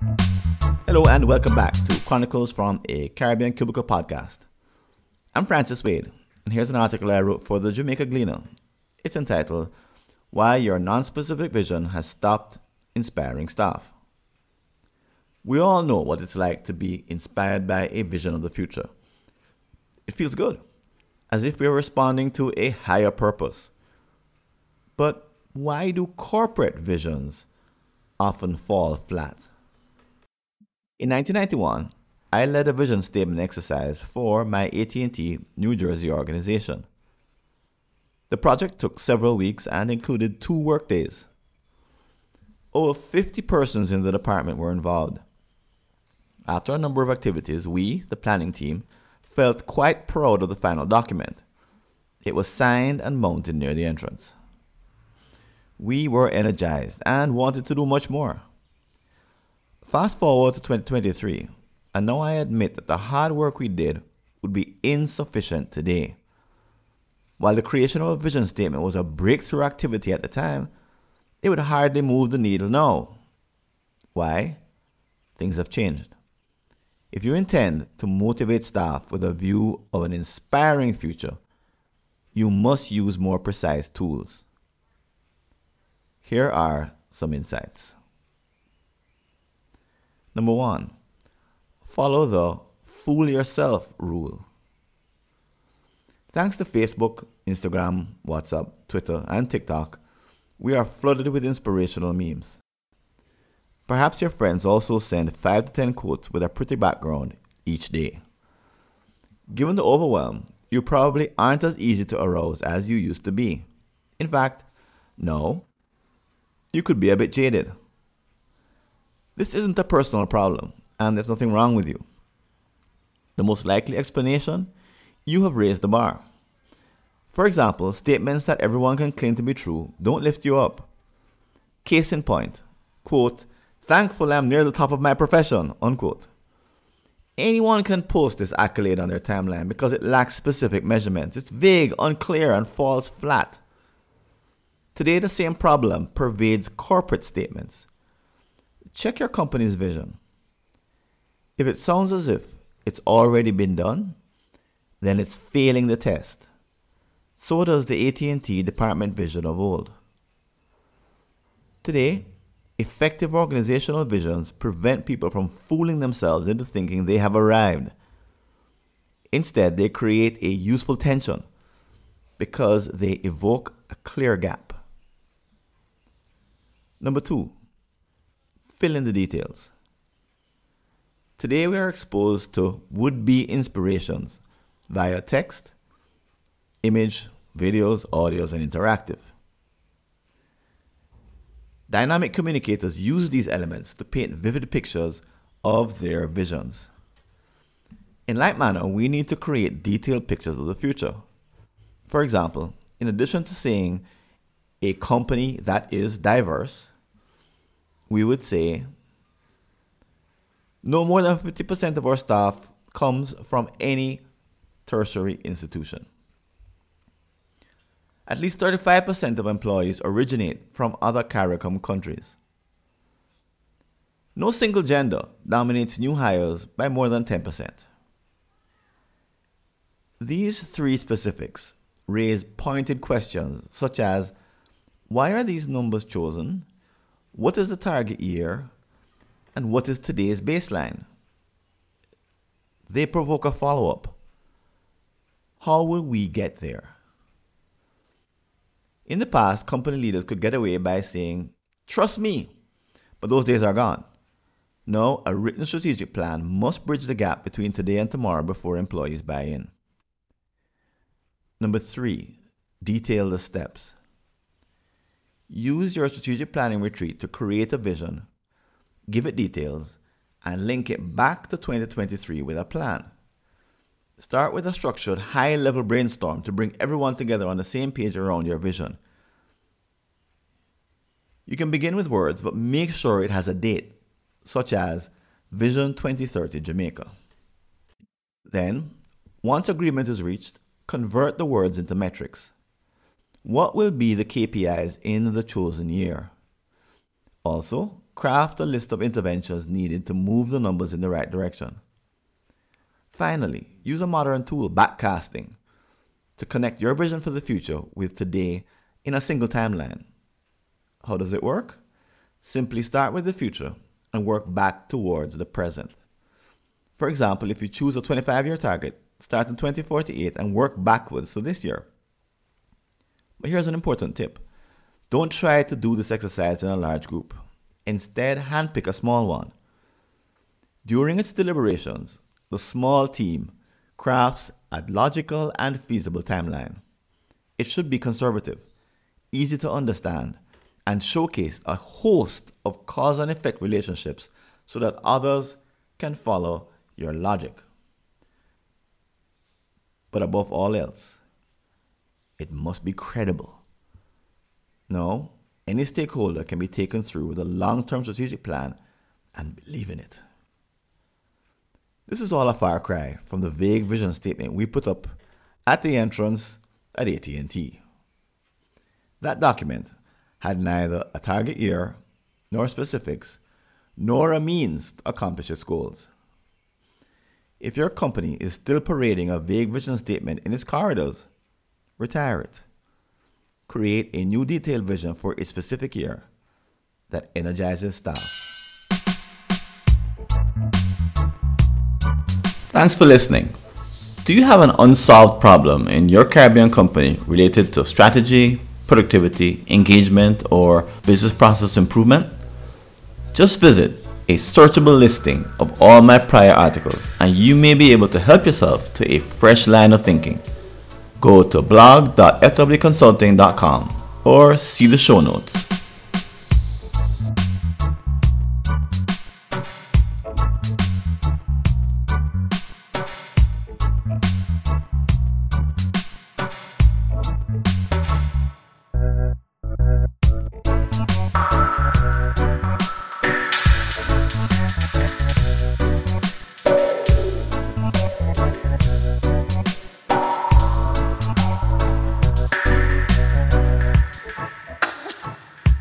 Hello and welcome back to Chronicles from a Caribbean Cubicle podcast. I'm Francis Wade, and here's an article I wrote for the Jamaica Gleaner. It's entitled Why Your Non-Specific Vision Has Stopped Inspiring Staff. We all know what it's like to be inspired by a vision of the future. It feels good, as if we're responding to a higher purpose. But why do corporate visions often fall flat? In 1991, I led a vision statement exercise for my AT&T New Jersey organization. The project took several weeks and included two workdays. Over 50 persons in the department were involved. After a number of activities, we, the planning team, felt quite proud of the final document. It was signed and mounted near the entrance. We were energized and wanted to do much more. Fast forward to 2023, and now I admit that the hard work we did would be insufficient today. While the creation of a vision statement was a breakthrough activity at the time, it would hardly move the needle now. Why? Things have changed. If you intend to motivate staff with a view of an inspiring future, you must use more precise tools. Here are some insights. Number one, follow the fool yourself rule. Thanks to Facebook, Instagram, WhatsApp, Twitter, and TikTok, we are flooded with inspirational memes. Perhaps your friends also send 5 to 10 quotes with a pretty background each day. Given the overwhelm, you probably aren't as easy to arouse as you used to be. In fact, no, you could be a bit jaded. This isn't a personal problem, and there's nothing wrong with you. The most likely explanation you have raised the bar. For example, statements that everyone can claim to be true don't lift you up. Case in point, quote, thankful I'm near the top of my profession, unquote. Anyone can post this accolade on their timeline because it lacks specific measurements. It's vague, unclear, and falls flat. Today, the same problem pervades corporate statements check your company's vision. If it sounds as if it's already been done, then it's failing the test. So does the AT&T department vision of old. Today, effective organizational visions prevent people from fooling themselves into thinking they have arrived. Instead, they create a useful tension because they evoke a clear gap. Number two, fill in the details. Today we are exposed to would be inspirations via text, image, videos, audios, and interactive. Dynamic communicators use these elements to paint vivid pictures of their visions. In like manner, we need to create detailed pictures of the future. For example, in addition to saying a company that is diverse, we would say no more than 50% of our staff comes from any tertiary institution. At least 35% of employees originate from other CARICOM countries. No single gender dominates new hires by more than 10%. These three specifics raise pointed questions such as why are these numbers chosen? What is the target year? And what is today's baseline? They provoke a follow up. How will we get there? In the past, company leaders could get away by saying, Trust me, but those days are gone. No, a written strategic plan must bridge the gap between today and tomorrow before employees buy in. Number three, detail the steps. Use your strategic planning retreat to create a vision, give it details, and link it back to 2023 with a plan. Start with a structured, high level brainstorm to bring everyone together on the same page around your vision. You can begin with words, but make sure it has a date, such as Vision 2030 Jamaica. Then, once agreement is reached, convert the words into metrics. What will be the KPIs in the chosen year? Also, craft a list of interventions needed to move the numbers in the right direction. Finally, use a modern tool, backcasting, to connect your vision for the future with today in a single timeline. How does it work? Simply start with the future and work back towards the present. For example, if you choose a 25 year target, start in 2048 and work backwards to this year. But here's an important tip don't try to do this exercise in a large group. Instead, handpick a small one. During its deliberations, the small team crafts a logical and feasible timeline. It should be conservative, easy to understand, and showcase a host of cause and effect relationships so that others can follow your logic. But above all else, it must be credible. No, any stakeholder can be taken through the long term strategic plan and believe in it. This is all a far cry from the vague vision statement we put up at the entrance at AT&T. That document had neither a target year nor specifics nor a means to accomplish its goals. If your company is still parading a vague vision statement in its corridors, retire it. Create a new detailed vision for a specific year that energizes staff. Thanks for listening. Do you have an unsolved problem in your Caribbean company related to strategy, productivity, engagement, or business process improvement? Just visit a searchable listing of all my prior articles and you may be able to help yourself to a fresh line of thinking. Go to blog.fwconsulting.com or see the show notes.